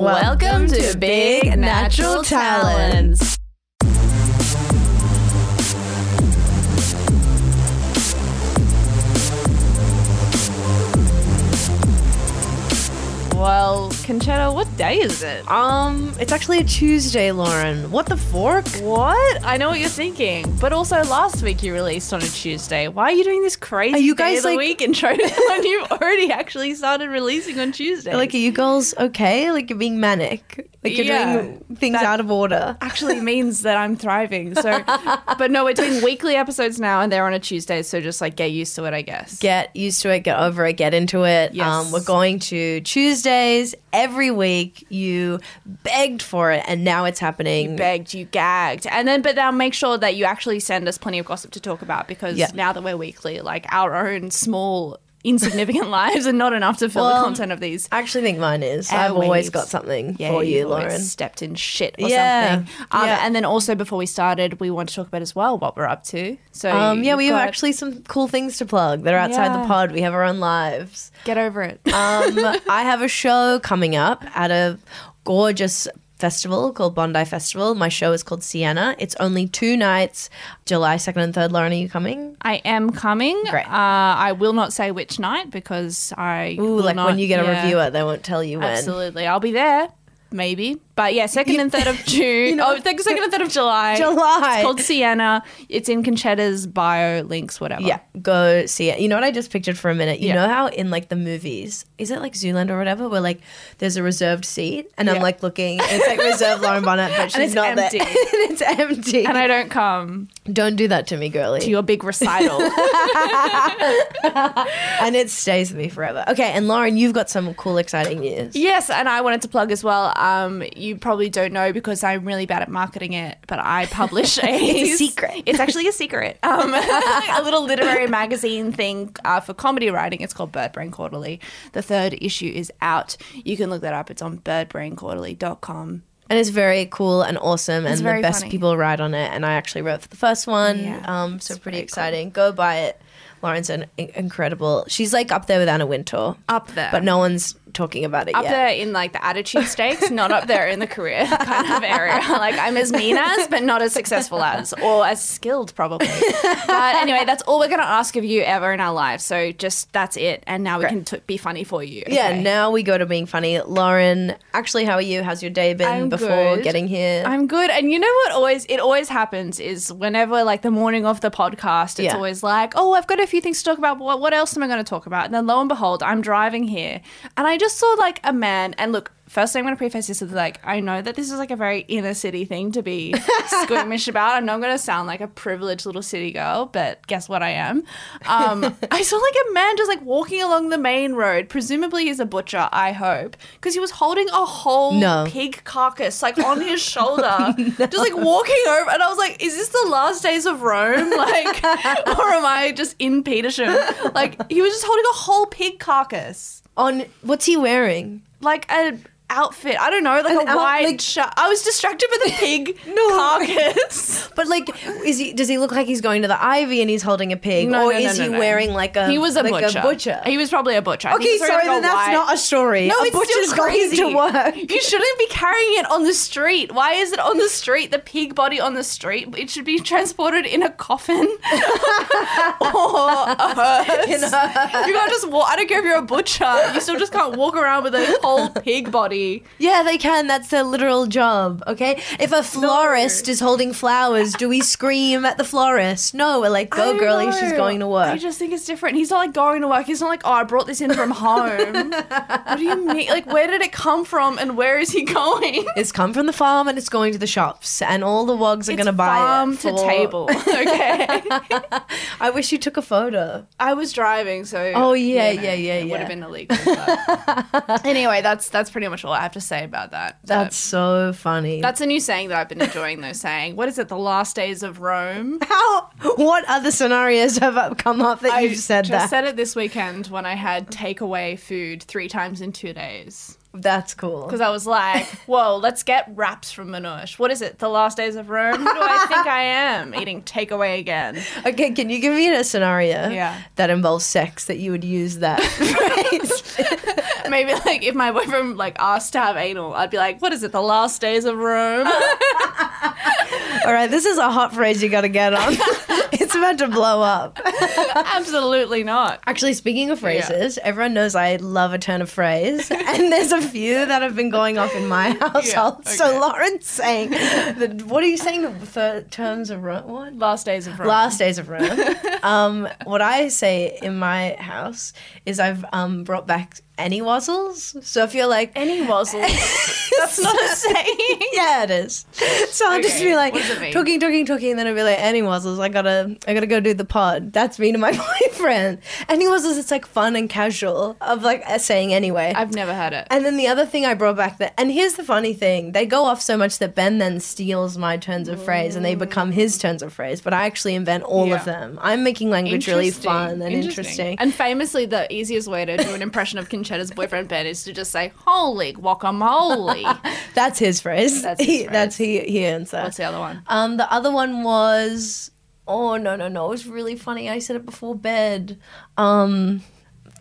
Welcome to Big Natural Talents. Well, Concetta, what day is it? Um, it's actually a Tuesday, Lauren. What the fork? What? I know what you're thinking, but also last week you released on a Tuesday. Why are you doing this crazy Are you guys, of the like- week intro when you've already actually started releasing on Tuesday? Like, are you girls okay? Like, you're being manic. Like, you're Yeah, doing things that- out of order. actually means that I'm thriving. So, but no, we're doing weekly episodes now, and they're on a Tuesday. So just like get used to it, I guess. Get used to it, get over it, get into it. Yes. Um, we're going to Tuesdays every week. You begged for it, and now it's happening. begged, you gagged, and then but now make sure that you actually send us plenty of gossip to talk about because Yeah. now that we're weekly, like our own small insignificant lives and not enough to fill the content of these. I actually think mine is. I've always got something Yeah, for you, Lauren. Stepped in shit or Yeah, something. Um, yeah. And then also before we started, we want to talk about as well what we're up to. So Um, yeah, we have actually some cool things to plug that are outside Yeah. the pod. We have our own lives. get over it. Um, I have a show coming up at a gorgeous festival called Bondi Festival. My show is called Sienna. It's only two nights, July 2nd and 3rd. Lauren, are you coming? I am coming. Great. Uh, I will not say which night because I. Ooh, like not- when you get a yeah. reviewer, they won't tell you when. Absolutely. I'll be there. Maybe. But yeah, 2nd and 3rd of June. oh, 2nd and 3rd of July. July. It's called Sienna. It's in Concetta's bio, links, whatever. Yeah, go see it. You know what I just pictured for a minute? You Yeah. know how in like the movies, is it like Zoolander or whatever, where like there's a reserved seat and I'm like looking, and it's like reserved Lauren Bonner, but she's it's not empty. there. and it's empty. And I don't come don't do that to me, girly. to your big recital. and it stays with me forever. Okay, and Lauren, you've got some cool, exciting news. Yes, and I wanted to plug as well. Um, you probably don't know because I'm really bad at marketing it, but I publish a, It's a secret. It's actually a secret. Um, a little literary magazine thing uh, for comedy writing. It's called Bird Brain Quarterly. The third issue is out. You can look that up. It's on birdbrainquarterly.com. And it's very cool and awesome, and very the best funny. people write on it. And I actually wrote for the first one, Yeah, um, so pretty very cool. exciting. Go buy it. Lauren's an incredible. She's like up there with Anna Wintour, Up there. but no one's talking about it up yet. there in like the attitude stakes, not up there in the career kind of area. Like I'm as mean as, but not as successful as, or as skilled probably. But anyway, that's all we're gonna ask of you ever in our lives. So just that's it, and now we can t- be funny for you. Yeah, now we go to being funny. Lauren, actually, how are you? How's your day been I'm before good. getting here? I'm good. And you know what always it always happens is whenever like the morning of the podcast, it's Yeah. always like, oh, I've got a few things to talk about. But what, what else am I going to talk about? And then lo and behold, I'm driving here and I just saw like a man and look, Firstly, I'm going to preface this with like, I know that this is like a very inner city thing to be squeamish about. I know I'm going to sound like a privileged little city girl, but guess what I am? Um, I saw like a man just like walking along the main road. Presumably he's a butcher, I hope, because he was holding a whole No. pig carcass like on his shoulder, just like walking over. And I was like, is this the last days of Rome? Like, or am I just in Petersham? Like, he was just holding a whole pig carcass, On what's he wearing? like a outfit. I don't know, like An a out- white like- shirt. I was distracted by the pig carcass. But like, is he? Does he look like he's going to the Ivy and he's holding a pig, No, or no, no, is no, he no. wearing like a? He was a like butcher. A butcher. He was probably a butcher. I think okay, he was wearing, sorry, like, then a that's white- not a story. No, a it's butcher's still going crazy. to work. You shouldn't be carrying it on the street. Why is it on the street? The pig body on the street. It should be transported in a coffin or a hearse. You can't just walk. I don't care if you're a butcher. You still just can't walk around with a whole pig body. Yeah, they can. That's their literal job. Okay. If a florist is holding flowers, do we scream at the florist? No, we're like, go, girlie, she's going to work. I just think it's different. He's not like going to work. He's not like, oh, I brought this in from home. what do you mean? Like, where did it come from and where is he going? It's come from the farm and it's going to the shops, and all the wogs are going to buy it. farm to for- table. Okay. I wish you took a photo. I was driving, so Oh, yeah, you know, yeah, yeah, it would have been illegal. anyway, that's that's pretty much all I have to say about that. That's so funny. that's a new saying that I've been enjoying. Though saying, what is it? The last days of Rome. how. What other scenarios have come up that I you've said just that? said it this weekend when I had takeaway food three times in two days. That's cool. Because I was like, whoa, let's get wraps from Manouche. What is it? The last days of Rome? Who do I think I am? Eating takeaway again. Okay, can you give me a scenario Yeah. that involves sex that you would use that phrase? Maybe like if my boyfriend like asked to have anal, I'd be like, "What is it? The last days of Rome?" All right, this is a hot phrase you got to get on. About to blow up. Absolutely not. Actually, speaking of phrases, everyone knows I love a turn of phrase, and there's a few that have been going off in my household. okay. So Lauren's saying, the, what are you saying? The terms of Ro- what? Last days of Rome. Last days of Rome. um, what I say in my house is I've um, brought back any wazzles. So if you're like any wazzle. That's not a saying. yeah, it is. So I'll just be like what does it mean? talking, talking, talking, and then I'll be like, any wazzles, I gotta, I gotta go do the pod. That's me to my boyfriend. Any wazzles, it's like fun and casual of like uh, saying anyway. I've never heard it. and then the other thing I brought back that, and here's the funny thing: they go off so much that Ben then steals my turns of phrase, and they become his turns of phrase. But I actually invent all Yeah. of them. I'm making language really fun and interesting. And famously, the easiest way to do an impression of Concetta's boyfriend Ben is to just say "Holy guacamole." That's his phrase. That's his He- phrase. That's he. He that. What's the other one? Um, the other one was oh no no no, it was really funny. I said it before bed. Um,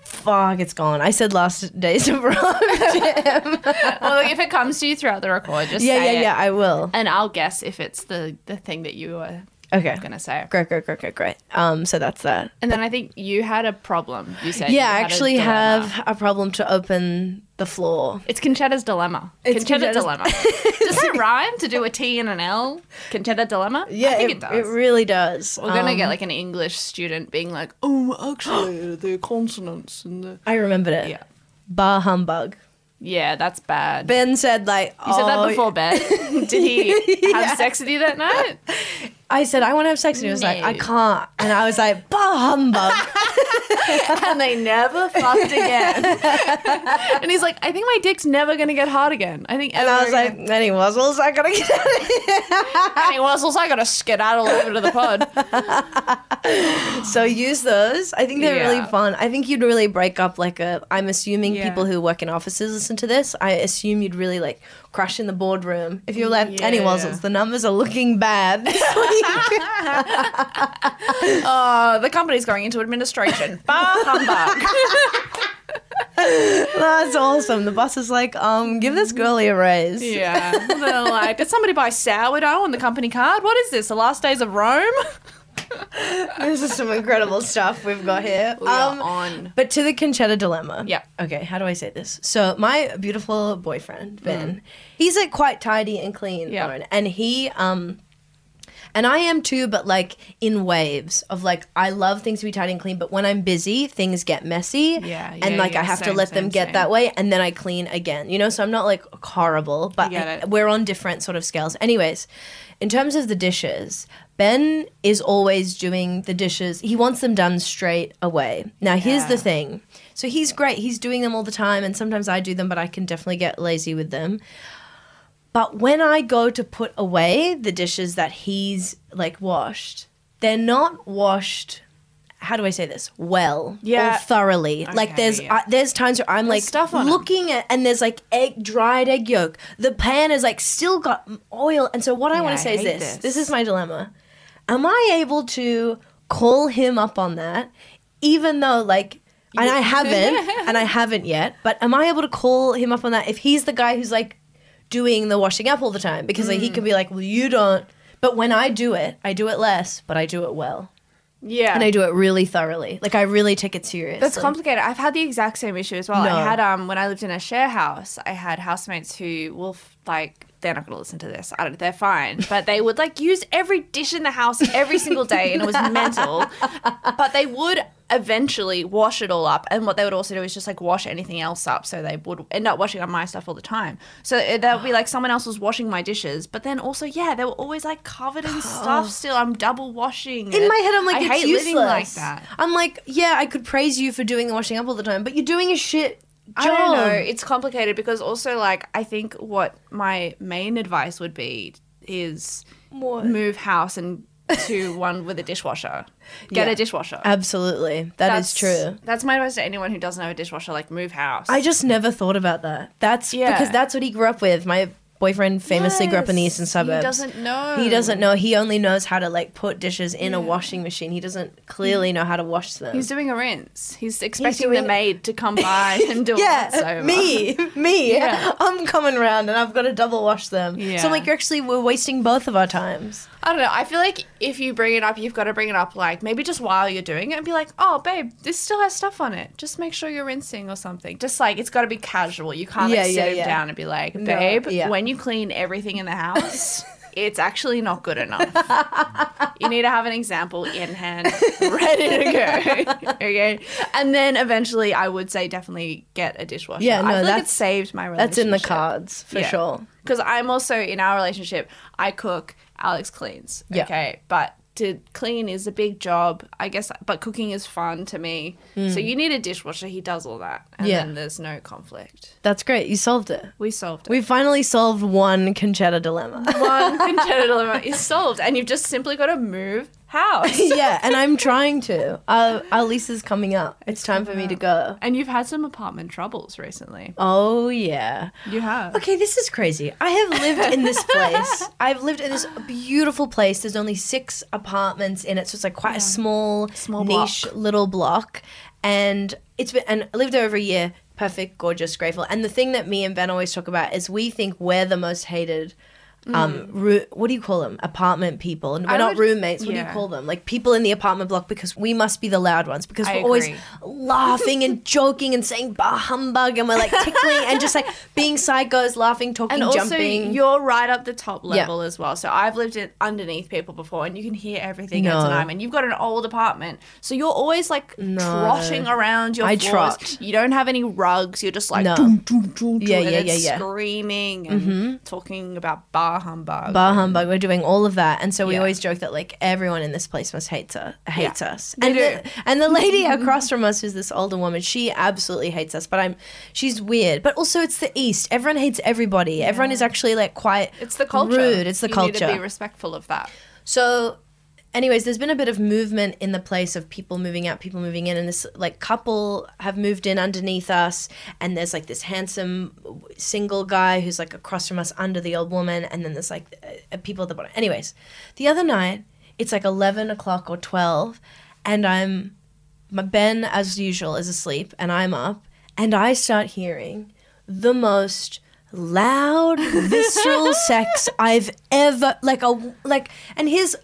fuck, it's gone. I said last days of Rome. well, look, if it comes to you throughout the record, just yeah say yeah yeah, I will. and I'll guess if it's the the thing that you were Okay, gonna say. great great great great great. Um, so that's that. And then I think you had a problem. You said Yeah, you I had a actually have a problem to open the floor. It's Concetta's dilemma. It's Concetta's dilemma. Does it rhyme to do a T and an L? Concetta dilemma. Yeah, I think it, it, does. it really does. We're gonna Um, get like an English student being like, "Oh, actually, the consonants and the I remembered it. yeah, Bar humbug. yeah, that's bad." Ben said like oh. you said "Oh, that before bed. Did he have sex with you that night? I said I want to have sex, and he was like, I can't, and I was like, bar humbug. and they never fucked again. and he's like, I think my dick's never gonna get hard again. I think and I was like, any wazzles? I gotta get out of here. was also I gotta skedaddle over to the pod. So use those. I think they're Yeah. really fun. I think you'd really break up like a. I'm assuming Yeah. people who work in offices listen to this. I assume you'd really like crash in the boardroom if you're any Yeah. wazzles. The numbers are looking bad. Oh, the company's going into administration. Bah humbug. That's awesome. The boss is like, um, give this girlie a raise. yeah. They're like, did somebody buy sourdough on the company card? What is this? The last days of Rome? This is some incredible stuff we've got here. We are on. But to the Concetta dilemma. Yeah. Okay, how do I say this? So my beautiful boyfriend, Ben, he's like quite tidy and clean, Mm. Yeah. And he um and I am too, but like in waves of like I love things to be tidy and clean, but when I'm busy, things get messy. Yeah, And yeah, like I yeah, have to same, let them get same. that way and then I clean again. You know, so I'm not like horrible, but it. we're on different sort of scales. Anyways, in terms of the dishes, Ben is always doing the dishes. He wants them done straight away. Now, here's the thing. So he's great. He's doing them all the time, and sometimes I do them, but I can definitely get lazy with them. But when I go to put away the dishes that he's like washed, they're not washed. How do I say this? Well, Yeah. or thoroughly. like there's yeah. uh, there's times where I'm like stuff looking at and there's like egg dried egg yolk. The pan is like still got oil, and so what I Yeah, want to say is this. this. This is my dilemma. Am I able to call him up on that, even though like. And I haven't, and I haven't yet. But am I able to call him up on that if he's the guy who's like doing the washing up all the time? Because like, he could be like, "Well, you don't." But when I do it, I do it less, but I do it well, Yeah. and I do it really thoroughly. Like I really take it seriously. That's complicated. I've had the exact same issue as well. No. I had um when I lived in a share house, I had housemates who will like they're not going to listen to this. I don't. They're fine, but they would like use every dish in the house every single day, and it was mental. But they would eventually wash it all up, and what they would also do is just like wash anything else up. So they would end up washing up my stuff all the time. So it- that would be like someone else was washing my dishes, but then also yeah, they were always like covered in stuff. Still, I'm double washing. in my head, I'm like, I it's hate useless. living like that. I'm like, yeah, I could praise you for doing the washing up all the time, but you're doing a shit. I don't know. It's complicated because also like I think what my main advice would be is What? move house and to one with a dishwasher. Get Yeah. a dishwasher. Absolutely, That is true. That's my advice to anyone who doesn't have a dishwasher. Like move house. I just never thought about that. That's Yeah. because that's what he grew up with. My boyfriend famously grew up in the Yes, eastern he suburbs. doesn't know. He doesn't know. He only knows how to like put dishes in a washing machine. He doesn't clearly know how to wash them. He's doing a rinse. He's expecting doing- the maid to come by and do a rinse yeah, me, me. Yeah. I'm coming around and I've got to double wash them. So I'm like, you're actually we're wasting both of our times. I don't know. I feel like if you bring it up, you've got to bring it up like maybe just while you're doing it and be like, "Oh, babe, this still has stuff on it. Just make sure you're rinsing or something." Just like it's got to be casual. You can't Yeah, sit yeah, him yeah. down and be like, "Babe, yeah. when you clean everything in the house." It's actually not good enough. you need to have an example in hand, ready to go. okay, and then eventually, I would say definitely get a dishwasher. Yeah, I no, feel like that's- it saved my relationship. That's in the cards for Yeah. sure. Because I'm also in our relationship, I cook, Alex cleans. Yeah. Okay. But to clean is a big job, I guess, but cooking is fun to me. So you need a dishwasher. He does all that. And Hmm. Yeah. then there's no conflict. That's great. You solved it. We solved it. We finally solved one concetta dilemma. One concetta dilemma is solved. And you've just simply got to move house. yeah, and I'm trying to. Uh, our lease is coming up. It's time for me to go. And you've had some apartment troubles recently. Oh yeah. You have. Okay, this is crazy. I have lived in this place. I've lived in this beautiful place. There's only six apartments in it, so it's like quite a small, Small niche block. little block. And it's been and I lived there over a year. Perfect, gorgeous, grateful. And the thing that me and Ben always talk about is we think we're the most hated. Um, roo- what do you call them? Apartment people, and we're Mm. I not would- roommates. What do yeah. you call them? Like people in the apartment block because we must be the loud ones because I we're always agree. laughing and joking and saying bah humbug and we're like tickling and just like being psychos, laughing, talking, and also jumping. you're right up the top level as well. So I've lived in underneath people before, and you can hear everything at No. a time. And you've got an old apartment, so you're always like trotting around your I floors. trot. You don't have any rugs. You're just like No. doom, doom, doom, Yeah, and yeah, it's yeah, yeah. screaming and talking about bar humbug. Bah humbug. We're doing all of that, and so we Yeah. always joke that like everyone in this place must hate uh, us. Hates us. They and. The, and the lady across from us, who's this older woman, she absolutely hates us. But I'm, she's weird. But also, it's the East. Everyone hates everybody. Everyone is actually like quite. it's the culture. Rude. It's the you culture. Need to be respectful of that. So, anyways, there's been a bit of movement in the place of people moving out, people moving in, and this like couple have moved in underneath us, and there's like this handsome single guy who's like across from us under the old woman, and then there's like uh, people at the bottom. Anyways, the other night it's like eleven o'clock or twelve, and I'm my Ben as usual is asleep, and I'm up, and I start hearing the most loud visceral sex I've ever like a like and his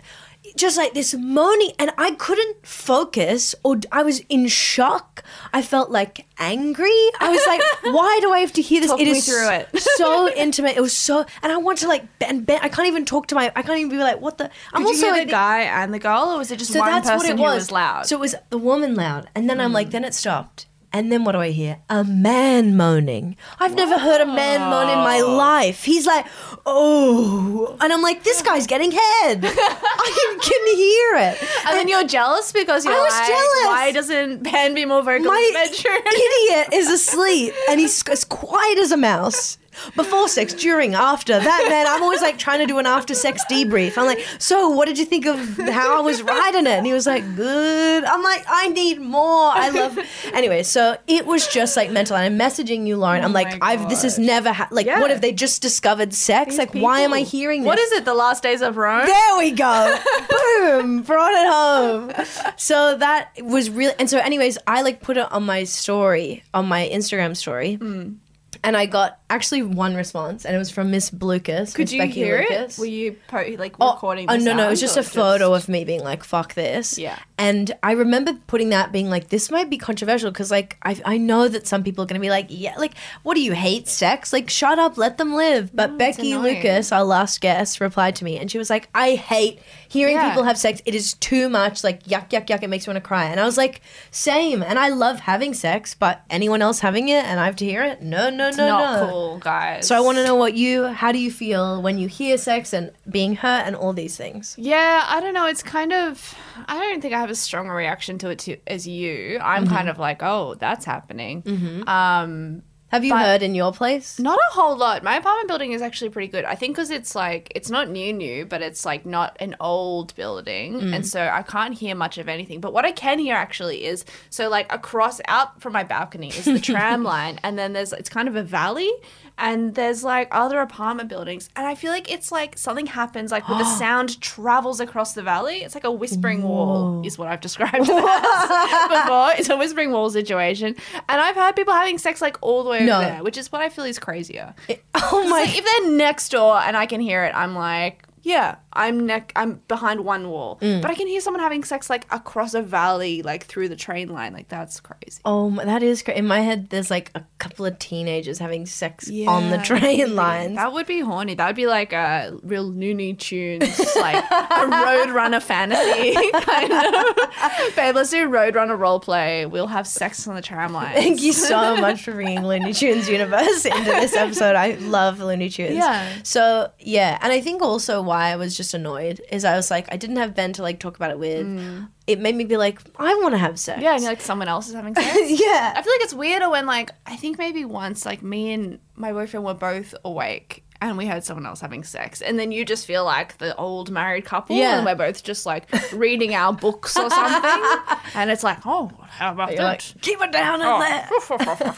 just like this moaning and I couldn't focus or I was in shock. I felt like angry. I was like, why do I have to hear this? Talk It is through it. so intimate. It was so and I want to like and Ben I can't even talk to my I can't even be like what the I'm Did also you hear the guy and the girl, or was it just so one that's person what it who was. was loud? So it was the woman loud, and then I'm like, mm. then it stopped, and then what do I hear? A man moaning. I've never heard a man moan in my life. He's like, oh, and I'm like, this guy's getting head. I can hear it. and then you're jealous because you're I was like, jealous. why doesn't Ben be more vocal in the my bedroom? idiot is asleep, and he's as quiet as a mouse. Before sex, during, after. That man, I'm always like trying to do an after sex debrief. I'm like, so what did you think of how I was riding it? And he was like, good. I'm like, I need more. I love. Anyway, so it was just like mental. And I'm messaging you, Lauren. I'm Oh like, I've this has never ha- like. Yeah. What if they just discovered sex? like, why am I hearing this? What is it? The last days of Rome? There we go. Boom. Brought it home. So that was really and so anyways, I like put it on my story, on my Instagram story. Mm. And I got actually one response, and it was from Miss Lucas. Could Miss you Becky hear Lucas. it? Were you po- like Oh, recording? Oh no, no, it was just a photo of me being like, "Fuck this." Yeah. And I remember putting that, being like, "This might be controversial," because like I, I know that some people are gonna be like, "Yeah, like what do you hate sex? Like shut up, let them live." But Becky annoying. Lucas, our last guest, replied to me, and she was like, "I hate hearing Yeah. people have sex. It is too much. Like yuck, yuck, yuck. It makes me want to cry." And I was like, "Same." And I love having sex, but anyone else having it, and I have to hear it? No, no, no, Not no. cool, guys. So I want to know what you, how do you feel when you hear sex and being hurt and all these things? Yeah, I don't know. It's kind of. I don't think I have a stronger reaction to it to, as you. I'm Mm-hmm. kind of like, oh, that's happening. Um, Have you But- heard in your place? Not a whole lot. My apartment building is actually pretty good. I think because it's like it's not new, new, but it's like not an old building, Mm. and so I can't hear much of anything. But what I can hear actually is so like across out from my balcony is the tram line, and then there's it's kind of a valley, and there's like other apartment buildings, and I feel like it's like something happens, like where the sound travels across the valley. It's like a whispering wall, is what I've described it before. It's a whispering wall situation, and I've heard people having sex like all the way over No. there, which is what I feel is crazier. Oh my Like, if they're next door and I can hear it, I'm like, yeah, I'm neck, I'm behind one wall, Mm. but I can hear someone having sex like across a valley, like through the train line. Like that's crazy. Oh, that is crazy. In my head, there's like a couple of teenagers having sex on the train lines. That would be horny. That would be like a real Looney Tunes, like a Roadrunner fantasy kind of. Babe, let's do Roadrunner roleplay. We'll have sex on the tram line. Thank you so much for bringing Looney Tunes universe into this episode. I love Looney Tunes. Yeah. So yeah, and I think also why I was just annoyed is I was like I didn't have Ben to like talk about it with. It made me be like I want to have sex. Mm. Yeah, and like someone else is having sex. yeah. I feel like it's weirder when like I think maybe once like me and my boyfriend were both awake and we heard someone else having sex and then you just feel like the old married couple Yeah. and we're both just like reading our books or something and it's like oh how about that like keep it down in Oh. there.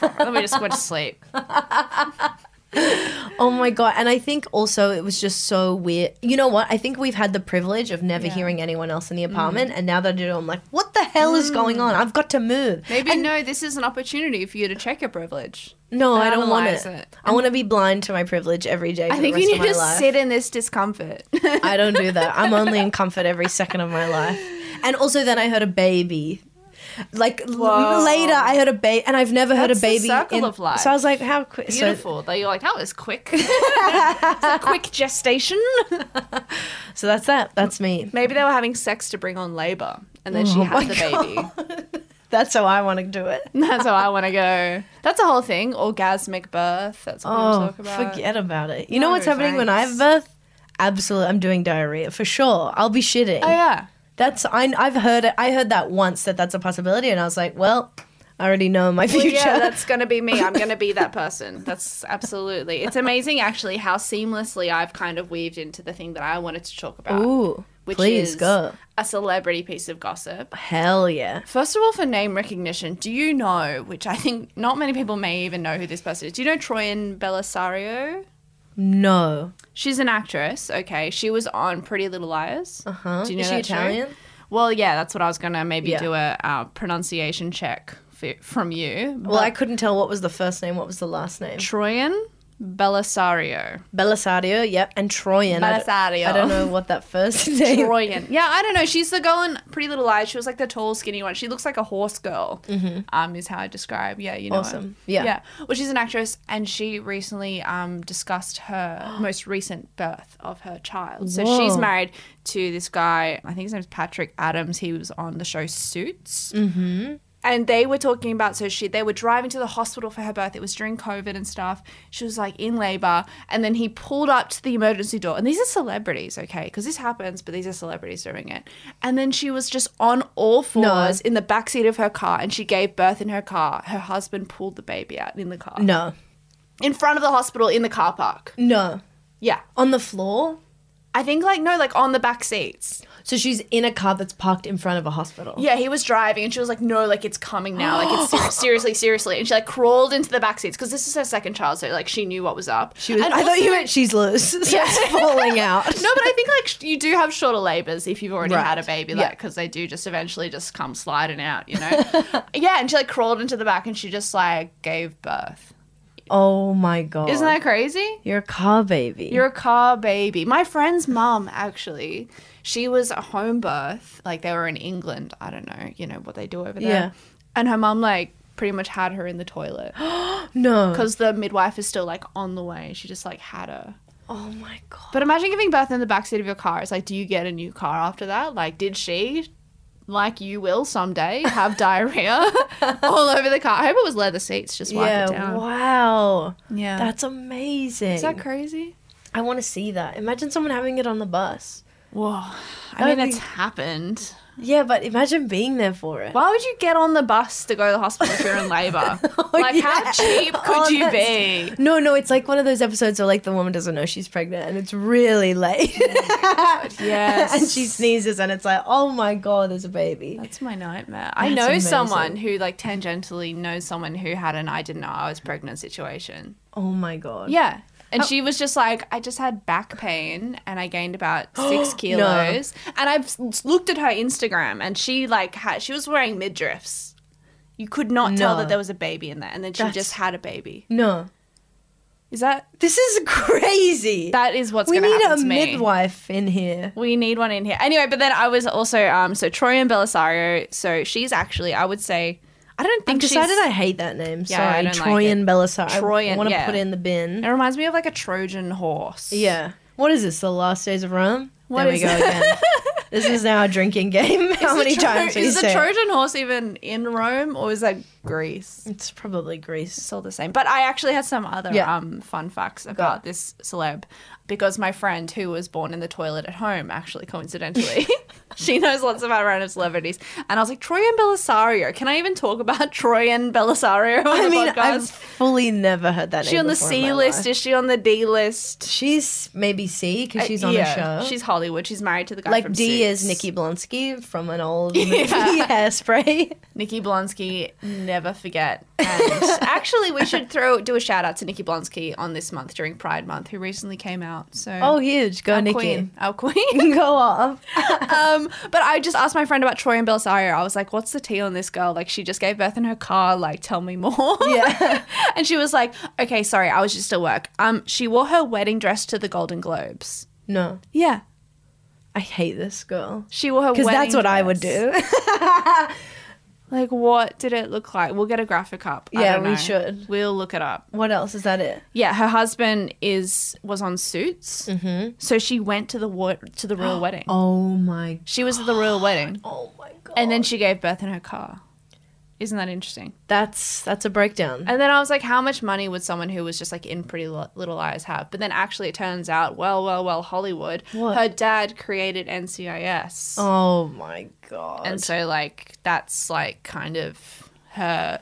and then we just went to sleep Oh my god! And I think also it was just so weird. You know what? I think we've had the privilege of never Yeah. hearing anyone else in the mm-hmm. apartment, and now that I do, I'm like, what the hell is going mm. on? I've got to move. maybe no this is an opportunity for you to check your privilege No, I don't want it. it. I want to be blind to my privilege every day. I think you need to life. sit in this discomfort I don't do that. I'm only in comfort every second of my life. And also, then I heard a baby. Like Whoa. later, I heard a baby, and I've never heard That's a the baby. circle in- of life. So I was like, "How quick?" So, beautiful that you're like that was quick It's a quick gestation so that's that. That's me. Maybe they were having sex to bring on labor, and then she Oh had my the baby. That's how I want to do it. That's how I want to go. That's a whole thing. Orgasmic birth. That's what we Oh, talk about. forget about it. You know No, what's happening when I have birth? Absolutely, I'm doing diarrhea for sure. I'll be shitting. Oh yeah. That's I, I've heard it. I heard that once that that's a possibility, and I was like, well, I already know my Well, future. yeah, that's gonna be me. I'm gonna be that person. That's absolutely. It's amazing, actually, how seamlessly I've kind of weaved into the thing that I wanted to talk about, Ooh, which please is go. a celebrity piece of gossip. Hell yeah. First of all, for name recognition, do you know? Which I think not many people may even know who this person is. Do you know Troian Bellisario? No. She's an actress. Okay, she was on Pretty Little Liars. Uh huh. Do you know Is she that show? Italian? Well, yeah, that's what I was gonna maybe Yeah. do a uh, pronunciation check for, from you. Well, I couldn't tell what was the first name, what was the last name. Troian Bellisario. Belisario, yep, and Troian. I Bellisario. I don't know what that first name. Troian. Yeah, I don't know. She's the girl in Pretty Little Lies. She was like the tall, skinny one. She looks like a horse girl. Um, is how I describe. Yeah, you know. her. Mm-hmm. Awesome. Yeah. Yeah. Well, she's an actress, and she recently um discussed her most recent birth of her child. So she's married to this guy. I think his name's Patrick Adams. He was on the show Suits. Mm-hmm. And they were talking about so she they were driving to the hospital for her birth. It was during COVID and stuff. She was like in labor, and then he pulled up to the emergency door. And these are celebrities, okay? Because this happens, but these are celebrities doing it. And then she was just on all fours in the backseat of her car, and she gave birth in her car. Her husband pulled the baby out in the car, No. in front of the hospital in the car park. No. Yeah, On the floor? I think like no, like on the back seats. So she's in a car that's parked in front of a hospital. Yeah, he was driving, and she was like, "No, like it's coming now, like it's ser- seriously, seriously." And she like crawled into the back seats because this is her second child, so like she knew what was up. She was, And I thought you meant she's loose. So it's falling out. No, but I think like you do have shorter labors if you've already Right. had a baby, like because they do just eventually just come sliding out, you know. yeah, and she like crawled into the back and she just like gave birth. Oh my god. Isn't that crazy? You're a car baby. You're a car baby. My friend's mum, actually, she was a home birth. Like they were in England. I don't know, you know what they do over there. Yeah. And her mum like pretty much had her in the toilet no. because the midwife is still like on the way. She just like had her. Oh my god. But imagine giving birth in the backseat of your car. It's like, do you get a new car after that? Like, did she, like you will someday, have diarrhea all over the car? I hope it was leather seats. Just wipe Yeah. it down. Wow. Yeah. That's amazing. is that crazy? I want to see that. Imagine someone having it on the bus. Whoa. I mean, would it's happened. Yeah, but imagine being there for it. Why would you get on the bus to go to the hospital if you're in labour? Oh, like, how cheap could Oh, you that's- be? No, no, it's like one of those episodes where like the woman doesn't know she's pregnant and it's really late. Oh yes. and she sneezes and it's like, oh my god, there's a baby. That's my nightmare. I know amazing. someone who, like, tangentially knows someone who had an I didn't know I was pregnant situation. Oh my god. Yeah. And she was just like, I just had back pain and I gained about six kilos. And I've looked at her Instagram and she like had, she was wearing midriffs. You could not tell that there was a baby in there. And then she That's- just had a baby. No. Is that, This is crazy. that is what's we going to need happen a to me. midwife in here. We need one in here. Anyway, but then I was also, um, so Troian Bellisario. So she's actually, I would say, I don't I've think she's. decided I hate that name. Yeah, I Sorry, don't Troy like it. and Belisar. I want to yeah. put it in the bin. It reminds me of like a Trojan horse. Yeah. What is this? The last days of Rome? What there we is go again. this is now a drinking game. How Is many Tro- times we is the say it? Trojan horse even in Rome or is that Greece? It's probably Greece. It's all the same. But I actually had some other Yeah. um, fun facts about this celeb because my friend who was born in the toilet at home, actually coincidentally, she knows lots about random celebrities. And I was like, Troian Bellisario. Can I even talk about Troian Bellisario I mean, podcast? I've fully never heard that is she on the C list? Is she on the D list? She's maybe C because she's on yeah, a show. She's Hollywood. She's married to the guy like D is Nikki Blonsky from an old movie, Yeah. Hairspray. Nikki Blonsky, never forget. And actually, we should throw do a shout out to Nikki Blonsky on this month during Pride Month, who recently came out. So Oh, huge! Go our Nikki. queen, our queen. Go off. um, but I just asked my friend about Troian Bellisario. I was like, "What's the tea on this girl? Like, she just gave birth in her car. Like, tell me more." Yeah. and she was like, "Okay, sorry, I was just at work. Um, she wore her wedding dress to the Golden Globes. No, Yeah, I hate this girl she wore her wedding because that's what I would do. Like, what did it look like? We'll get a graphic up. I Yeah, don't we know. should. We'll look it up. what else is that? It. Yeah, her husband is was on Suits, mm-hmm. so she went to the wa- to the royal wedding. Oh my. She was at the royal wedding, Oh my god. and then she gave birth in her car. Isn't that interesting? that's that's a breakdown. And then I was like, how much money would someone who was just like in Pretty Little Liars have? But then actually, it turns out, well, well, well, Hollywood. What? Her dad created NCIS, oh my god. and so like that's like kind of her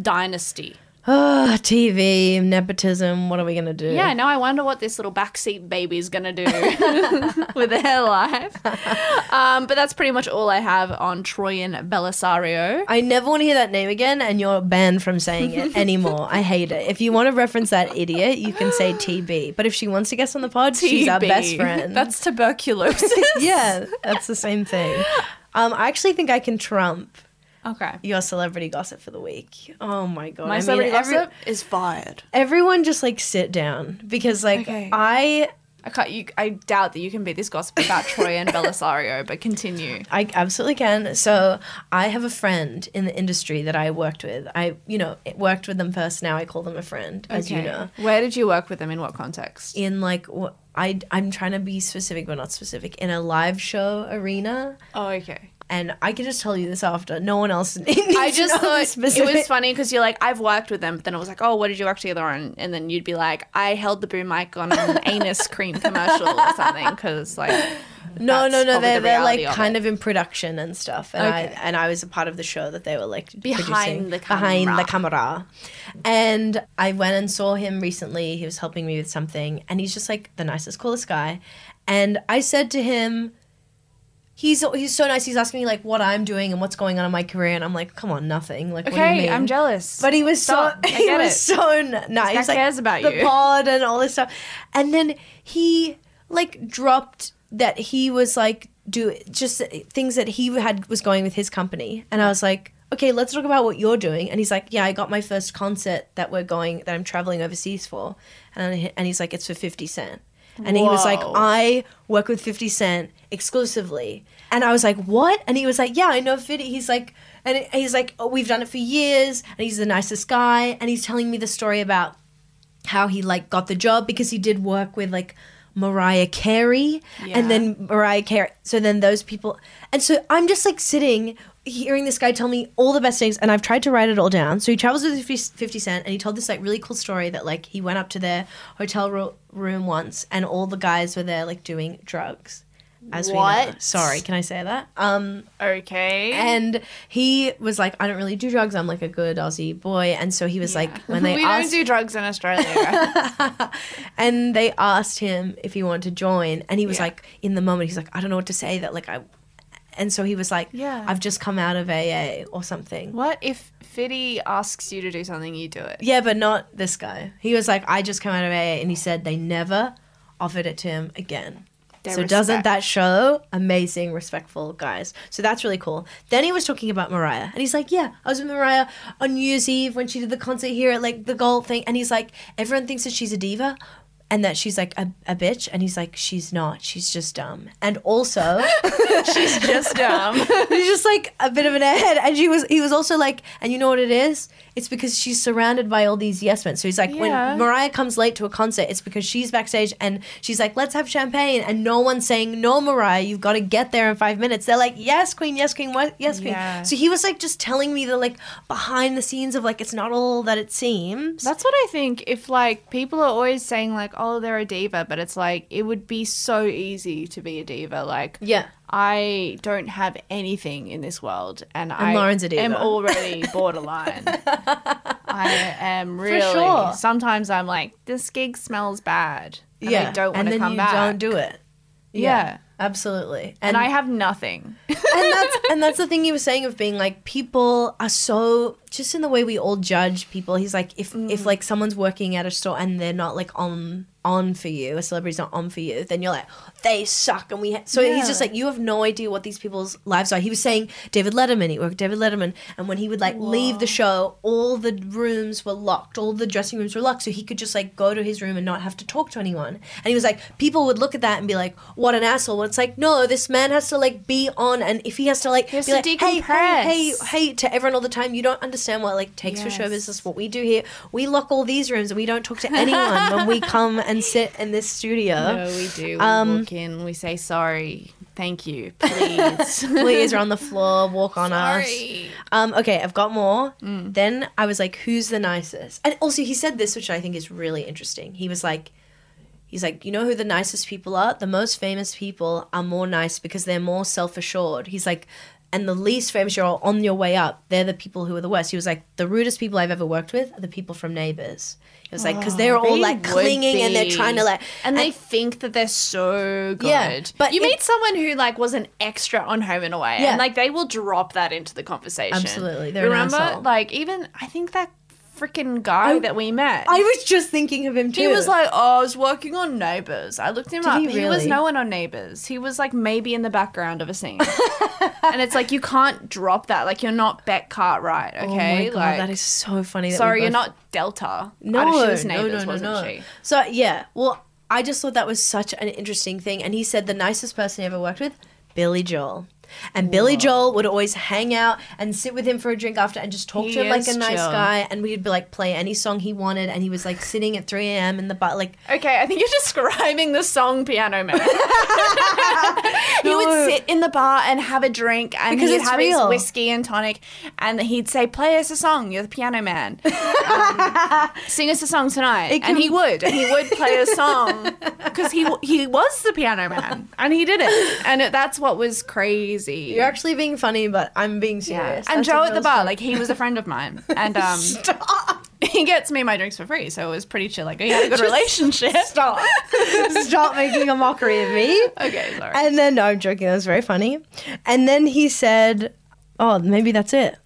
dynasty. Ah, TV nepotism. What are we gonna do? Yeah, now I wonder what this little backseat baby's gonna do with their life. Um, but that's pretty much all I have on Troy and Belisario. I never want to hear that name again, and you're banned from saying it anymore. I hate it. If you want to reference that idiot, you can say TB. But if she wants to guest on the pod, she's our best friend. That's tuberculosis. yeah, that's the same thing. Um, I actually think I can trump okay. your celebrity gossip for the week. Oh my god! My I mean, celebrity every- gossip is fired. Everyone just like sit down because like Okay. I I can't. You, I doubt that you can be this gossip about Troian Bellisario, but continue. I absolutely can. So I have a friend in the industry that I worked with. I, you know, worked with them first. Now I call them a friend, as you know. Where did you work with them? In what context? In like, wh- I, I'm trying to be specific, but not specific. In a live show arena, Oh, okay. And I can just tell you this after. No one else. Needs I just thought specific- it was funny because you're like, I've worked with them, but then it was like, oh, what did you work together on? And then you'd be like, I held the boom mic on an anus cream commercial or something because like, No, no, no. They're, the they're like of kind it. of in production and stuff, and Okay. I and I was a part of the show that they were like Behind producing. the behind the camera. camera. And I went and saw him recently. He was helping me with something, and he's just like the nicest, coolest guy. And I said to him, he's he's so nice. He's asking me like what I'm doing and what's going on in my career, and I'm like, come on, nothing. Like, what do you okay, mean? I'm jealous. But he was Stop. so he was it. so nice. like, cares about you? the you. pod and all this stuff. And then he like dropped that he was like do just things that he had was going with his company, and I was like. Okay, let's talk about what you're doing. And he's like, "Yeah, I got my first concert that we're going that I'm traveling overseas for." And and he's like, "It's for 50 Cent." And he was like, "I work with 50 Cent exclusively." And I was like, "What?" And he was like, "Yeah, I know 50." He's like and he's like, oh, "We've done it for years." And he's the nicest guy, and he's telling me the story about how he like got the job because he did work with like Mariah Carey Yeah. and then Mariah Carey. So then those people, and so I'm just like sitting hearing this guy tell me all the best things, and I've tried to write it all down. So he travels with 50 50 Cent, and he told this like really cool story that like he went up to their hotel ro- room once, and all the guys were there like doing drugs. as we know. What? Sorry, can I say that? Um, Okay. and he was like, I don't really do drugs. I'm like a good Aussie boy. And so he was like, when they we asked, don't do drugs in Australia. and they asked him if he wanted to join, and he was Yeah. like, in the moment, he's like, I don't know what to say. That like I, and so he was like, Yeah. I've just come out of AA or something. what if Fiddy asks you to do something, you do it? Yeah, but not this guy. He was like, I just come out of AA, and he said they never offered it to him again. Their so doesn't that show amazing, respectful guys? So that's really cool. Then he was talking about Mariah, and he's like, "Yeah, I was with Mariah on New Year's Eve when she did the concert here at like the gold thing." And he's like, "Everyone thinks that she's a diva." And that she's like a, a bitch, and he's like, she's not. She's just dumb. And also, She's just dumb. he's just like a bit of an ahead. And she was he was also like, and you know what it is? It's because she's surrounded by all these yes men. So he's like, Yeah. when Mariah comes late to a concert, it's because she's backstage and she's like, let's have champagne. And no one's saying, no, Mariah, you've got to get there in five minutes. They're like, yes, queen, yes, queen, what? yes, queen. Yeah. So he was like just telling me the like behind the scenes of like, it's not all that it seems. That's what I think. If like people are always saying like, "Oh, they're a diva," but it's like it would be so easy to be a diva. Like, yeah. I don't have anything in this world, and, I Lauren's a diva. am already borderline. I am really. sure. Sometimes I'm like, this gig smells bad. And yeah. I don't want and to then come you back. don't do it. Yeah. Absolutely. And I have nothing. and that's and that's the thing you were saying of being like people are so just in the way we all judge people. He's like if Mm. if like someone's working at a store and they're not like on on for you, a celebrity's not on for you, then you're like they suck and we. Ha-. So he's just like you have no idea what these people's lives are. He was saying David Letterman, he worked David Letterman, and when he would like leave the show, all the rooms were locked, all the dressing rooms were locked, so he could just like go to his room and not have to talk to anyone. And he was like, people would look at that and be like, what an asshole. Well, it's like no, this man has to like be on, and if he has to like has be like, hey, hey, hey, hey, to everyone all the time, you don't understand what like takes for show business. What we do here, we lock all these rooms and we don't talk to anyone when we come and sit in this studio. No, we do. We Um, walk in, we say sorry, thank you, please. Please, are on the floor, walk on us. Um, okay, I've got more. Mm. Then I was like, who's the nicest? And also, he said this, which I think is really interesting. He was like, he's like, you know who the nicest people are? The most famous people are more nice because they're more self assured. He's like, and the least famous you're on your way up, they're the people who are the worst. He was like, the rudest people I've ever worked with are the people from Neighbours. He was like, because they're oh, all They like clinging and they're trying to like, and they think that they're so good. Yeah, but you it- meet someone who like was an extra on Home and Away, Yeah. and like they will drop that into the conversation. Absolutely, they're remember, like even I think that freaking guy I- that we met. I was just thinking of him too. he was like, "Oh, I was working on Neighbours." I looked him Did up. he He, was no one on Neighbours. He was like maybe in the background of a scene. and it's like you can't drop that. Like you're not Beck Cartwright, okay? oh my god, like, that is so funny. Sorry, you're not Delta. No, was no, no, no, no. So yeah, well, I just thought that was such an interesting thing. And he said the nicest person he ever worked with, Billy Joel. And Billy Joel would always hang out and sit with him for a drink after and just talk He to him like a nice chill. guy. And we'd be like play any song he wanted. And he was like sitting at 3 a.m. in the bar, like Okay, I think you're describing the song Piano Man. he No. would sit in the bar and have a drink and Because he'd have real. his whiskey and tonic and he'd say, Play us a song, you're the piano man. Um, sing us a song tonight. And he would. And he would play a song because he, he was the piano man and he did it. And it, that's what was crazy. You're actually being funny, but I'm being yeah. serious. And That's Joe at the bar, like he was a friend of mine. And um, Stop. he gets me my drinks for free. So it was pretty chill. Like we had a good relationship. Stop. Stop making a mockery of me. Okay, sorry. And then, no, I'm joking. That was very funny. And then he said, "Oh, maybe that's it."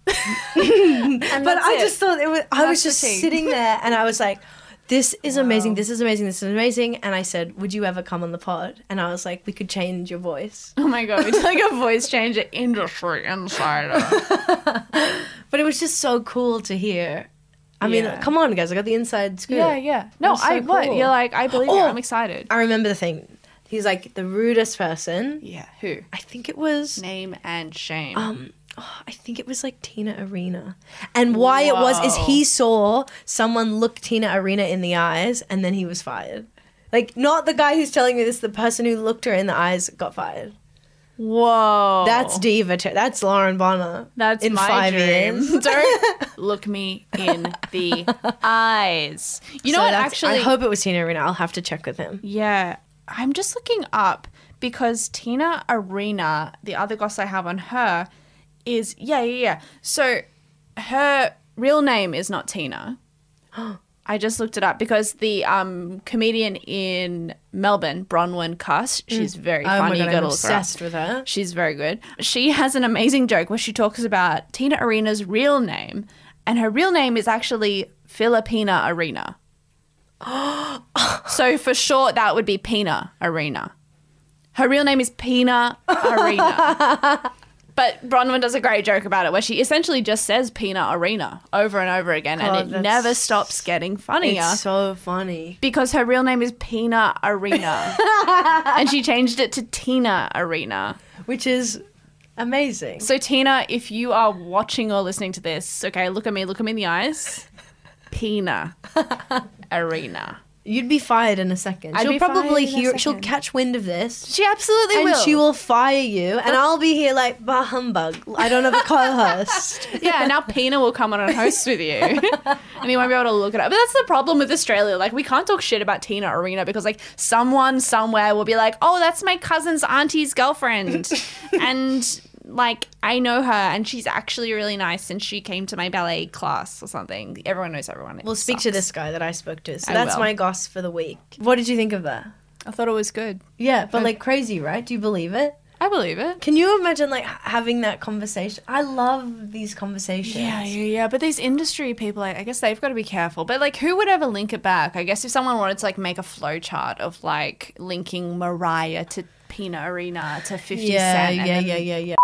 And But that's I it. just thought it was. I was just sitting there, and I was like, "This is amazing. This is amazing. This is amazing." And I said, "Would you ever come on the pod?" And I was like, "We could change your voice." Oh my god, it's like a voice changer industry insider. But it was just so cool to hear. I mean, Yeah. come on, guys! I got the inside scoop. yeah, yeah. No, so I what? You're like, I believe you. Oh. I'm excited. I remember the thing. He's like the rudest person. Yeah, who? I think it was. Name and shame. Um, oh, I think it was like Tina Arena. And why it was is he saw someone look Tina Arena in the eyes and then he was fired. Like, not the guy who's telling me this, the person who looked her in the eyes got fired. Whoa. That's diva. Ter- that's Lauren Bonner. That's in my five dream. years. Don't look me in the eyes. You know So what? that's- Actually, I hope it was Tina Arena. I'll have to check with him. yeah. I'm just looking up because Tina Arena, the other goss I have on her, is yeah, yeah, yeah. So her real name is not Tina. I just looked it up because the um, comedian in Melbourne, Bronwyn Kuss, she's very Oh my funny. god, you I'm look her obsessed with her. She's very good. She has an amazing joke where she talks about Tina Arena's real name, and her real name is actually Filippina Arena. so for short, that would be Pina Arena. Her real name is Pina Arena. but Bronwyn does a great joke about it where she essentially just says Pina Arena over and over again, God, and it never stops getting funnier It's so funny. because her real name is Pina Arena. and she changed it to Tina Arena. Which is amazing. So Tina, if you are watching or listening to this, okay, look at me, look at me in the eyes. Pina Arena. You'd be fired in a 2nd I'd she'll probably fired in a hear she'll catch wind of this. She absolutely and will. she will fire you, and I'll be here like, bah humbug. I don't have a co-host. yeah, and now Pina will come on and host with you. and you won't be able to look it up. But that's the problem with Australia. Like, we can't talk shit about Tina Arena because, like, someone somewhere will be like, oh, that's my cousin's auntie's girlfriend. and, like, I know her and she's actually really nice and she came to my ballet class or something. Everyone knows everyone. It We'll speak to this guy that I spoke to. So I that's will. my goss for the week. What did you think of that? I thought it was good. Yeah, but like crazy, right? Do you believe it? I believe it. Can you imagine like having that conversation? I love these conversations. Yeah, yeah, yeah. But these industry people, I I guess they've got to be careful. But like, who would ever link it back? I guess if someone wanted to like make a flow chart of like linking Mariah to Pina Arena to Fifty yeah, Cent, yeah, and yeah, yeah, yeah.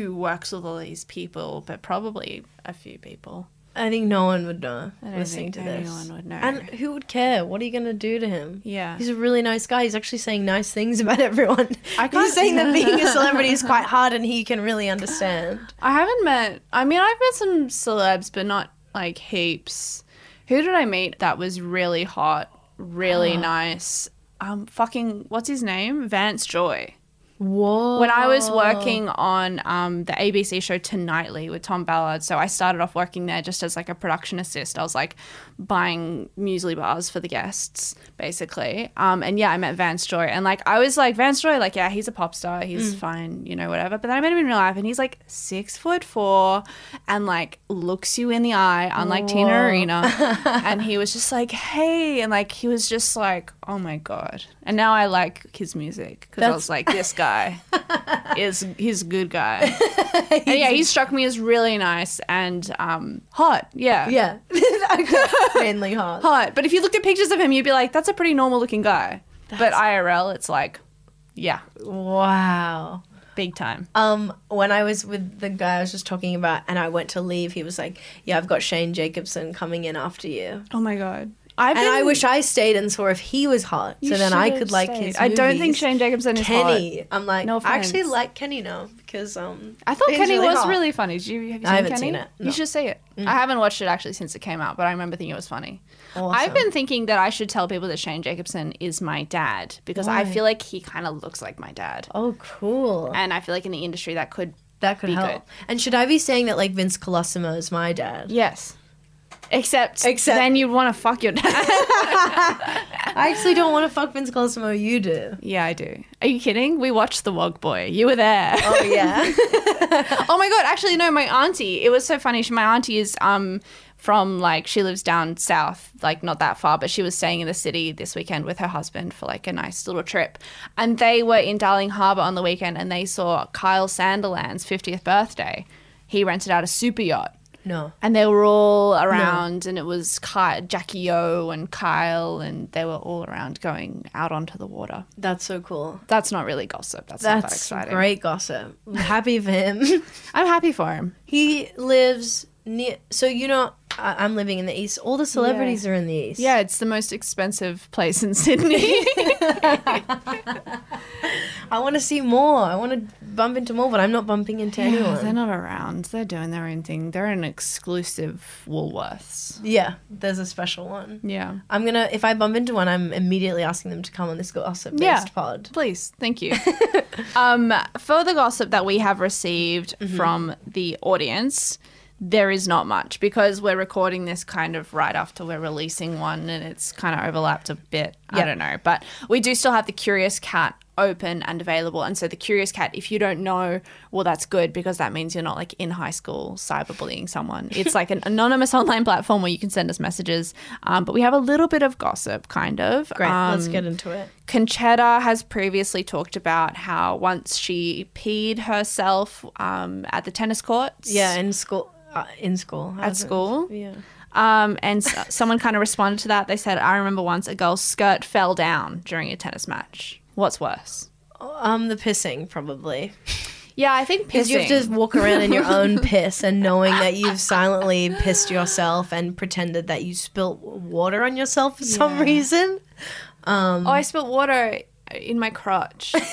Who works with all these people, but probably a few people. I think no one would know I don't listening think to this. anyone would know. And who would care? What are you gonna do to him? Yeah. He's a really nice guy. He's actually saying nice things about everyone. I can't- He's saying that being a celebrity is quite hard and he can really understand. I haven't met. I mean, I've met some celebs, but not like heaps. Who did I meet that was really hot, really nice? Um, fucking what's his name? Vance Joy. Whoa. When I was working on um, the ABC show Tonightly with Tom Ballard, so I started off working there just as like a production assist. I was like buying muesli bars for the guests, basically. Um, and yeah, I met Vance Joy, and like I was like Vance Joy, like yeah, he's a pop star, he's fine, you know, whatever. But then I met him in real life, and he's like six foot four, and like looks you in the eye, unlike Tina Whoa. Arena. and he was just like, hey, and like he was just like, oh my god. And now I like his music because I was like, this guy is he's a good guy. and yeah, he struck me as really nice and um, hot. Yeah. Yeah. Mainly hard. Hot. But if you looked at pictures of him, you'd be like, that's a pretty normal looking guy. but IRL, it's like, yeah, Wow. big time. Um, when I was with the guy I was just talking about and I went to leave, he was like, Yeah, I've got Shane Jacobson coming in after you. Oh my god. I've And I wish I stayed and saw if he was hot. So then I could like stayed. his I don't think. Shane Jacobson is Kenny. hot. I'm like, No I actually like Kenny now because um I thought Kenny really was hot. really funny. Did you, have you I seen haven't Kenny? seen it, no. Mm. You should see it. I haven't watched it actually since it came out, but I remember thinking it was funny. Awesome. I've been thinking that I should tell people that Shane Jacobson is my dad because I feel like he kind of looks like my dad. Oh, cool. And I feel like in the industry that could that could be help. good. And should I be saying that like Vince Colosimo is my dad? Yes. Except, Except- then you'd want to fuck your dad. I actually don't want to fuck Vince Colosimo. You do. yeah, I do. Are you kidding? We watched The Wog Boy. You were there. Oh yeah. oh my god! Actually, no. My auntie. It was so funny. She, my auntie is um from like she lives down south, like not that far, but she was staying in the city this weekend with her husband for like a nice little trip, and they were in Darling Harbour on the weekend, and they saw Kyle Sandilands' fiftieth birthday. He rented out a super yacht. No. And they were all around, and it was Ky- Jackie O and Kyle, and they were all around going out onto the water. That's so cool. That's not really gossip. That's, not that That's exciting. great gossip. I'm happy for him. I'm happy for him. he lives near. So you know, I- I'm living in the east. All the celebrities are in the east. Yeah, it's the most expensive place in Sydney. I want to see more. I want to bump into more, but I'm not bumping into Yeah, anyone. they're not around. They're doing their own thing. They're an exclusive Woolworths. Yeah, there's a special one. Yeah. I'm gonna if I bump into one, I'm immediately asking them to come on this gossip based Yeah. pod. Please, thank you. um, for the gossip that we have received from the audience, there is not much because we're recording this kind of right after we're releasing one and it's kind of overlapped a bit. I don't know. But we do still have the Curious Cat open and available. And so the Curious Cat, if you don't know, well, that's good because that means you're not like in high school cyberbullying someone. It's like an anonymous online platform where you can send us messages. Um, but we have a little bit of gossip, kind of. Great. Let's Um, get into it. Concetta has previously talked about how once she peed herself um, at the tennis courts. Yeah, in school. Uh, in school. At school? Yeah. Um, and s- someone kind of responded to that. They said, I remember once a girl's skirt fell down during a tennis match. What's worse? Um, the pissing probably. Yeah, I think Because you have to walk around in your own piss and knowing that you've silently pissed yourself and pretended that you spilt water on yourself for some Yeah. reason. oh, I spilt water in my crotch.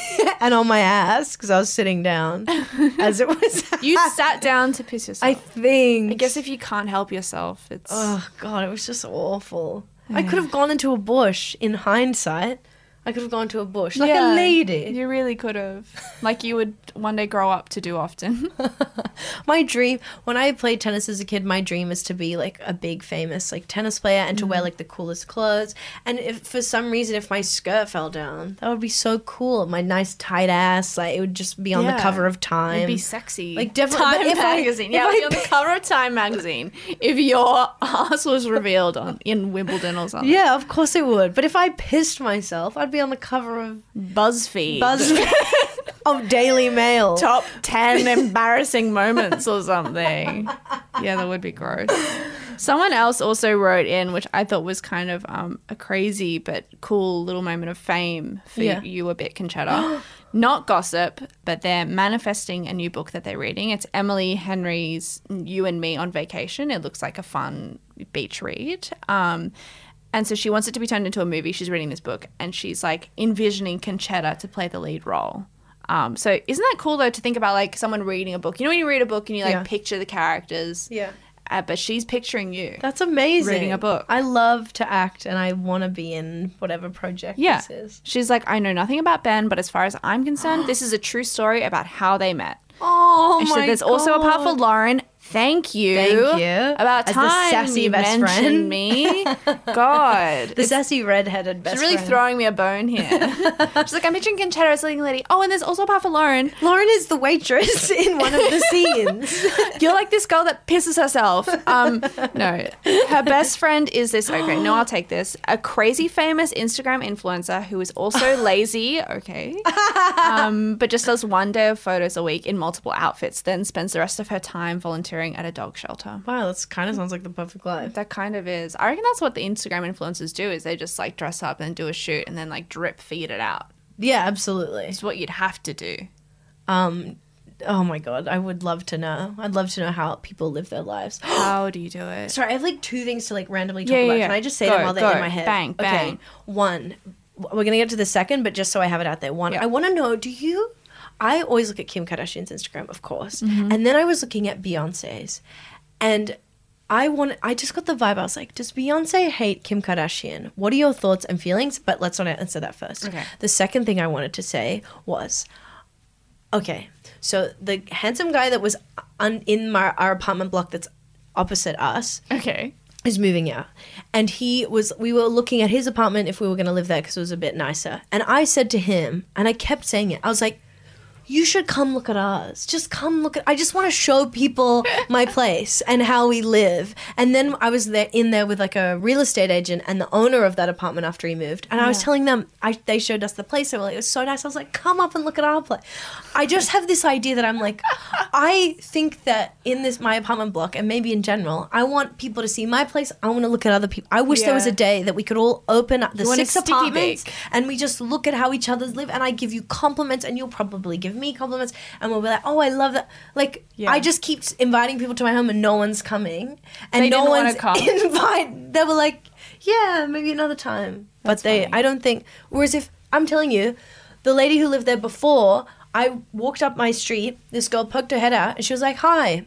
And on my ass because I was sitting down as it was. You sat down to piss yourself. I think. I guess if you can't help yourself, it's. Oh god, it was just awful. I could have gone into a bush. In hindsight, I could have gone to a bush like Yeah, a lady. You really could have. Like you would one day grow up to do often. My dream when I played tennis as a kid, my dream is to be like a big famous like tennis player and to wear mm-hmm. like the coolest clothes. And if for some reason if my skirt fell down, that would be so cool. My nice tight ass, like it would just be on the cover of Time. It'd be sexy. Like, definitely- Time if I- magazine. if yeah, I be on the cover of Time magazine if your ass was revealed on in Wimbledon or something. yeah, of course it would. But if I pissed myself, I'd be on the cover of BuzzFeed. Buzz of Daily Mail. Top 10 embarrassing moments or something. Yeah, that would be gross. Someone else also wrote in, which I thought was kind of um, a crazy but cool little moment of fame for Yeah. you a bit, Concetta. Not gossip, but they're manifesting a new book that they're reading. It's Emily Henry's You and Me on Vacation. It looks like a fun beach read. Um, and so she wants it to be turned into a movie. She's reading this book and she's like envisioning Concetta to play the lead role. Um, so isn't that cool though to think about like someone reading a book? You know when you read a book and you like Yeah. picture the characters, Yeah. uh, but she's picturing you. That's amazing. Reading a book. I love to act and I want to be in whatever project yeah, this is. she's like I know nothing about Ben, but as far as I'm concerned, this is a true story about how they met. Oh And she said, There's also a part for Lauren. Thank you. Thank you. About As the time sassy you best mentioned friend. me. God. The sassy redheaded best friend. She's really friend. throwing me a bone here. She's like, I'm picturing Concetta as a leading lady. Oh, and there's also a part for Lauren. Lauren is the waitress in one of the scenes. You're like this girl that pisses herself. Um, no, her best friend is this. Okay, no, I'll take this. A crazy famous Instagram influencer who is also lazy. Okay, um, but just does one day of photos a week in multiple outfits. Then spends the rest of her time volunteering at a dog shelter. wow, that's kind of sounds like the perfect life. That kind of is. I reckon that's what the Instagram influencers do. Is they just like dress up and do a shoot and then like drip feed it out. Yeah, absolutely. It's what you'd have to do. Um, oh my god, I would love to know. I'd love to know how people live their lives. How do you do it? Sorry, I have like two things to like randomly talk Yeah, yeah, about. yeah. Can I just say Go, them while they're in my head? Bang, bang. Okay. One, we're gonna get to the second, but just so I have it out there. One. I want to know: Do you? I always look at Kim Kardashian's Instagram, of course, Mm-hmm. and then I was looking at Beyonce's, and I want. I just got the vibe. I was like, Does Beyonce hate Kim Kardashian? What are your thoughts and feelings? But let's not answer that first. Okay. The second thing I wanted to say was, okay, so the handsome guy that was un- in my, our apartment block that's opposite us Okay. is moving out and he was we were looking at his apartment if we were going to live there because it was a bit nicer and i said to him and i kept saying it i was like you should come look at ours just come look at i just want to show people my place and how we live. And then i was there in there with like a real estate agent and the owner of that apartment after he moved. And i was telling them I, they showed us the place. They were like it was so nice. I was like come up and look at our place i just have this idea that i'm like i think that in this my apartment block and maybe in general i want people to see my place. I want to look at other people i wish there was a day that we could all open up the six apartments and we just look at how each other's live. And I give you compliments and you'll probably give me compliments and we'll be like, Oh, I love that like Yeah. I just keep inviting people to my home and no one's coming. And They no one's invite they were like, Yeah, maybe another time. That's but they funny. I don't think whereas if I'm telling you, the lady who lived there before, I walked up my street, this girl poked her head out and she was like, Hi.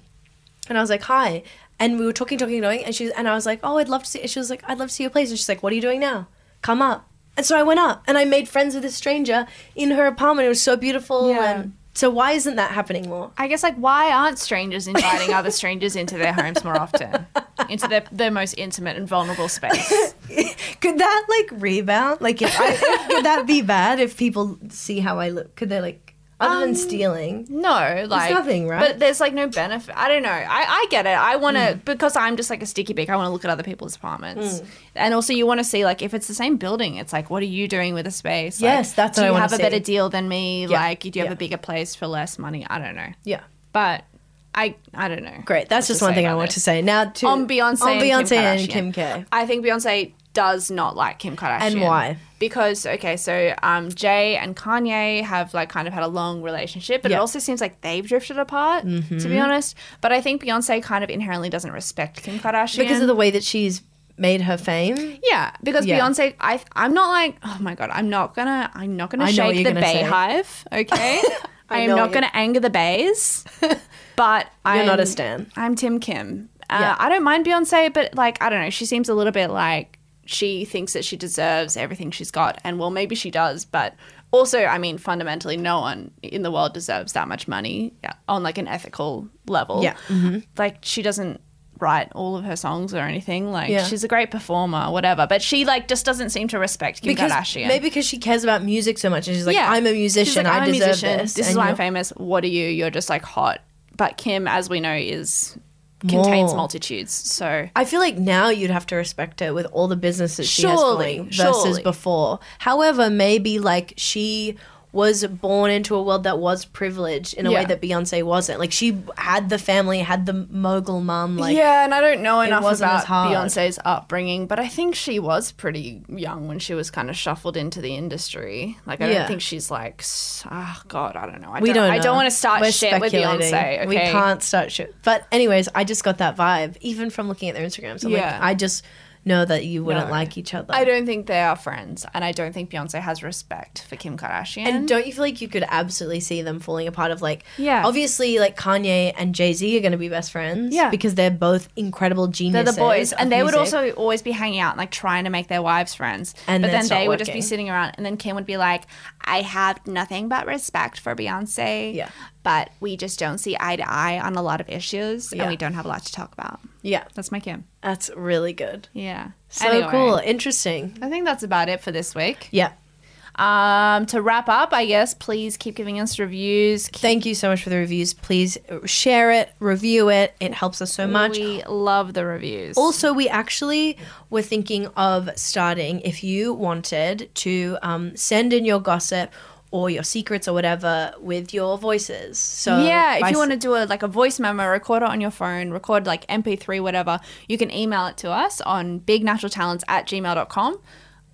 And I was like, Hi. And we were talking, talking, talking, and she and I was like, Oh, I'd love to see she was like, I'd love to see your place. And she's like, What are you doing now? Come up. And so I went up and I made friends with this stranger in her apartment. It was so beautiful Yeah. and So why isn't that happening more? I guess like why aren't strangers inviting other strangers into their homes more often, into their their most intimate and vulnerable space? Could that like rebound? Like, if I, could that be bad if people see how I look? Could they like, other than Um, stealing? No, like nothing, right? But there's like no benefit. I don't know. I, I get it. I want Mm. to because I'm just like a sticky beak. I want to look at other people's apartments, and also you want to see like if it's the same building. It's like what are you doing with the space? Like, Yes, that's do what I you have a see. better deal than me? Yeah, Like do you have yeah. a bigger place for less money? I don't know, Yeah. but I I don't know. Great. That's just one thing I want it. to say. Now to on Beyonce, on and Beyonce Kim and Kim K. I think Beyonce does not like Kim Kardashian. And why? Because okay, so um, Jay and Kanye have like kind of had a long relationship, but. Mm-hmm. it also seems like they've drifted apart. To be honest, but I think Beyonce kind of inherently doesn't respect Kim Kardashian because of the way that she's made her fame. yeah, because Yeah. Beyonce, I I'm not like oh my god, I'm not gonna I'm not gonna I shake the. Beyhive, okay? I, I am not gonna anger the Bays, but You're I'm, not a stan. I'm Tim Kim. Uh, Yeah. I don't mind Beyonce, but like I don't know, she seems a little bit like she thinks that she deserves everything she's got, and well, maybe she does, but also, I mean, fundamentally, no one in the world deserves that much money yeah, on like an ethical level. Yeah. Mm-hmm. like she doesn't write all of her songs or anything. Like Yeah. she's a great performer, whatever, but she like just doesn't seem to respect Kim Because Kardashian. maybe because she cares about music so much, and she's like, Yeah. "I'm a musician. like, I I'm a deserve musician. this." This And is why I'm famous. What are you? You're just like hot. But Kim, as we know, is contains More. multitudes. So I feel like now you'd have to respect her with all the businesses that she has Surely, going versus surely. before. However, maybe like she was born into a world that was privileged in a way that Beyonce wasn't. Like she had the family, had the mogul mum. Like yeah, and I don't know enough about. Beyonce's upbringing, but I think she was pretty young when she was kind of shuffled into the industry. Like I Yeah. don't think she's like, oh god, I don't know. I we don't, don't. I don't want to start We're shit with. Beyonce. Okay, We can't start shit. But anyways, I just got that vibe even from looking at their Instagrams. I'm Yeah. like, I just know that you wouldn't No. like each other. I don't think they are friends, and I don't think Beyonce has respect for Kim Kardashian. And don't you feel like you could absolutely see them falling apart? Of like, Yeah. obviously, like Kanye and Jay Z are going to be best friends, Yeah. because they're both incredible geniuses. They're the boys, and they would also always be hanging out, and, like trying to make their wives friends. And but then then they would just be sitting around, and then Kim would be like, "I have nothing but respect for Beyonce, Yeah. But we just don't see eye to eye on a lot of issues, Yeah. and we don't have a lot to talk about." yeah, That's my Kim. that's really good. Yeah. So Anyway, cool, interesting. I think that's about it for this week. Yeah. Um, to wrap up, I guess please keep giving us reviews. Thank you so much for the reviews. Please share it, review it. It helps us so much. We love the reviews. Also, we actually were thinking of starting, if you wanted, to um, send in your gossip or your secrets or whatever with your voices. So yeah, if you want to do a like a voice memo, record it on your phone, record like MP3, whatever, you can email it to us on bignaturaltalents at gmail.com.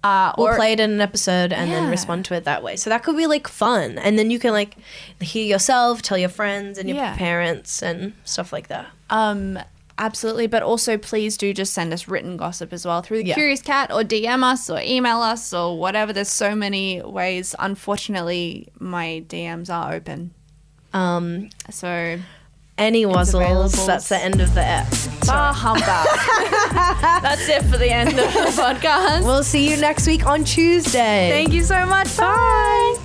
Uh, We'll or play it in an episode and then respond to it that way. So that could be like fun. And then you can like hear yourself, tell your friends and your Yeah. parents and stuff like that. um absolutely, but also please do just send us written gossip as well through the Yeah. Curious Cat or DM us or email us or whatever. There's so many ways. Unfortunately, my DMs are open. Um, So any wuzzles, that's the end of the ep. bah humbug. That's it for the end of the podcast. We'll see you next week on Tuesday. Thank you so much. Bye.